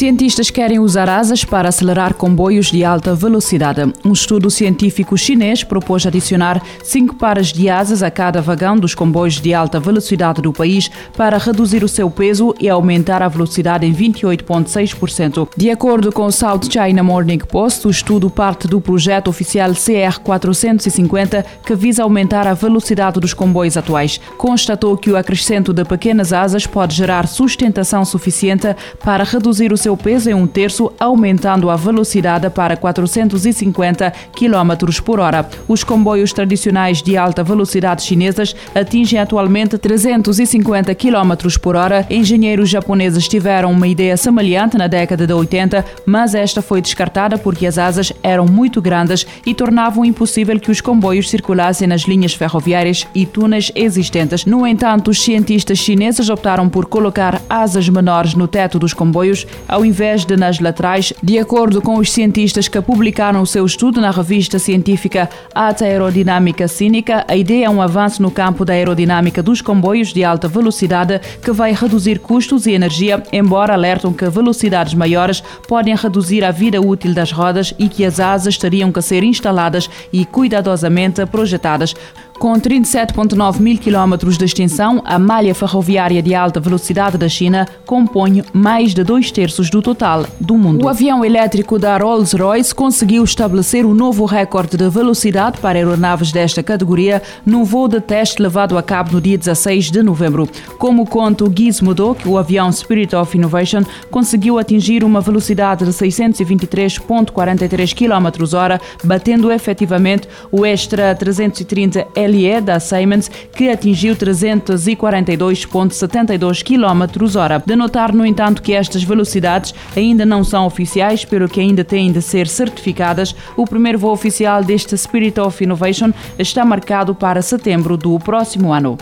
Cientistas querem usar asas para acelerar comboios de alta velocidade. Um estudo científico chinês propôs adicionar cinco pares de asas a cada vagão dos comboios de alta velocidade do país para reduzir o seu peso e aumentar a velocidade em 28,6%. De acordo com o South China Morning Post, o estudo parte do projeto oficial CR450 que visa aumentar a velocidade dos comboios atuais. Constatou que o acrescento de pequenas asas pode gerar sustentação suficiente para reduzir o seu peso em um terço, aumentando a velocidade para 450 km por hora. Os comboios tradicionais de alta velocidade chinesas atingem atualmente 350 km por hora. Engenheiros japoneses tiveram uma ideia semelhante na década de 80, mas esta foi descartada porque as asas eram muito grandes e tornavam impossível que os comboios circulassem nas linhas ferroviárias e túneis existentes. No entanto, os cientistas chineses optaram por colocar asas menores no teto dos comboios, ao invés de nas laterais, de acordo com os cientistas que publicaram o seu estudo na revista científica Ata Aerodinâmica Cínica, a ideia é um avanço no campo da aerodinâmica dos comboios de alta velocidade que vai reduzir custos e energia, embora alertam que velocidades maiores podem reduzir a vida útil das rodas e que as asas teriam que ser instaladas e cuidadosamente projetadas. Com 37,9 mil quilómetros de extensão, a malha ferroviária de alta velocidade da China compõe mais de dois terços do total do mundo. O avião elétrico da Rolls-Royce conseguiu estabelecer um novo recorde de velocidade para aeronaves desta categoria num voo de teste levado a cabo no dia 16 de novembro. Como conta o Gizmodo, o avião Spirit of Innovation conseguiu atingir uma velocidade de 623,43 km/h, batendo efetivamente o Extra 330 L LE da Siemens, que atingiu 342,72 km h De notar, no entanto, que estas velocidades ainda não são oficiais, pelo que ainda têm de ser certificadas. O primeiro voo oficial deste Spirit of Innovation está marcado para setembro do próximo ano.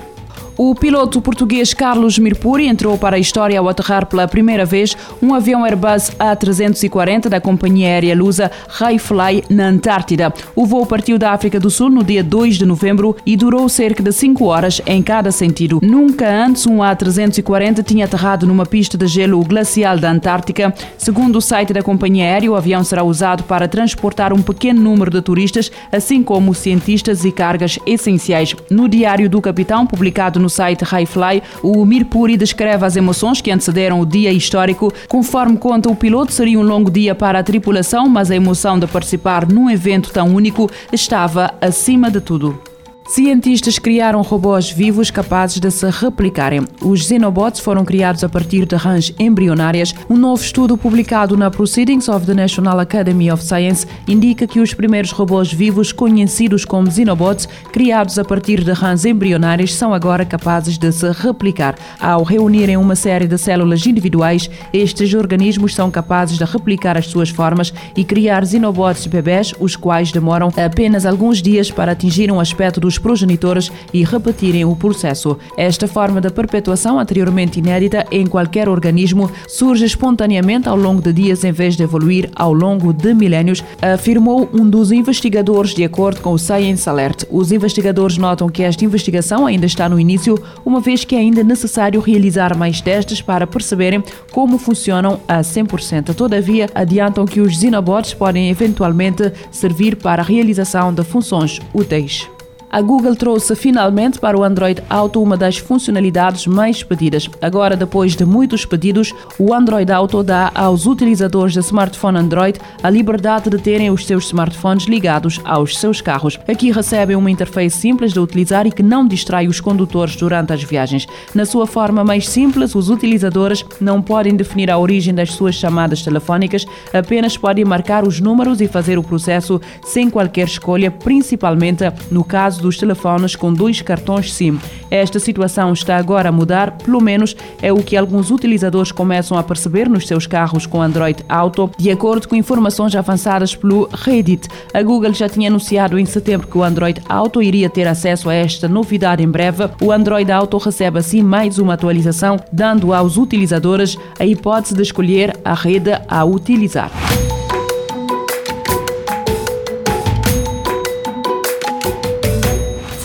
O piloto português Carlos Mirpuri entrou para a história ao aterrar pela primeira vez um avião Airbus A340 da companhia aérea lusa Highfly na Antártida. O voo partiu da África do Sul no dia 2 de novembro e durou cerca de 5 horas em cada sentido. Nunca antes um A340 tinha aterrado numa pista de gelo glacial da Antártica. Segundo o site da companhia aérea, o avião será usado para transportar um pequeno número de turistas, assim como cientistas e cargas essenciais. No diário do capitão, publicado no no site Highfly, o Mirpuri descreve as emoções que antecederam o dia histórico. Conforme conta o piloto, seria um longo dia para a tripulação, mas a emoção de participar num evento tão único estava acima de tudo. Cientistas criaram robôs vivos capazes de se replicarem. Os Xenobots foram criados a partir de rãs embrionárias. Um novo estudo publicado na Proceedings of the National Academy of Science indica que os primeiros robôs vivos conhecidos como Xenobots, criados a partir de rãs embrionárias, são agora capazes de se replicar. Ao reunirem uma série de células individuais, estes organismos são capazes de replicar as suas formas e criar Xenobots bebés, os quais demoram apenas alguns dias para atingir um aspecto dos progenitores e repetirem o processo. Esta forma de perpetuação, anteriormente inédita em qualquer organismo, surge espontaneamente ao longo de dias em vez de evoluir ao longo de milénios, afirmou um dos investigadores de acordo com o Science Alert. Os investigadores notam que esta investigação ainda está no início, uma vez que é ainda necessário realizar mais testes para perceberem como funcionam a 100%. Todavia, adiantam que os Xenobots podem eventualmente servir para a realização de funções úteis. A Google trouxe finalmente para o Android Auto uma das funcionalidades mais pedidas. Agora, depois de muitos pedidos, o Android Auto dá aos utilizadores de smartphone Android a liberdade de terem os seus smartphones ligados aos seus carros. Aqui recebem uma interface simples de utilizar e que não distrai os condutores durante as viagens. Na sua forma mais simples, os utilizadores não podem definir a origem das suas chamadas telefónicas, apenas podem marcar os números e fazer o processo sem qualquer escolha, principalmente no caso caso dos telefones com dois cartões SIM. Esta situação está agora a mudar, pelo menos é o que alguns utilizadores começam a perceber nos seus carros com Android Auto, de acordo com informações avançadas pelo Reddit. A Google já tinha anunciado em setembro que o Android Auto iria ter acesso a esta novidade em breve. O Android Auto recebe assim mais uma atualização, dando aos utilizadores a hipótese de escolher a rede a utilizar.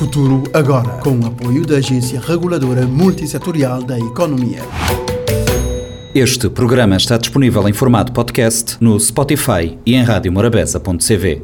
Futuro agora, com o apoio da Agência Reguladora Multissetorial da Economia. Este programa está disponível em formato podcast no Spotify e em radiomorabeza.cv.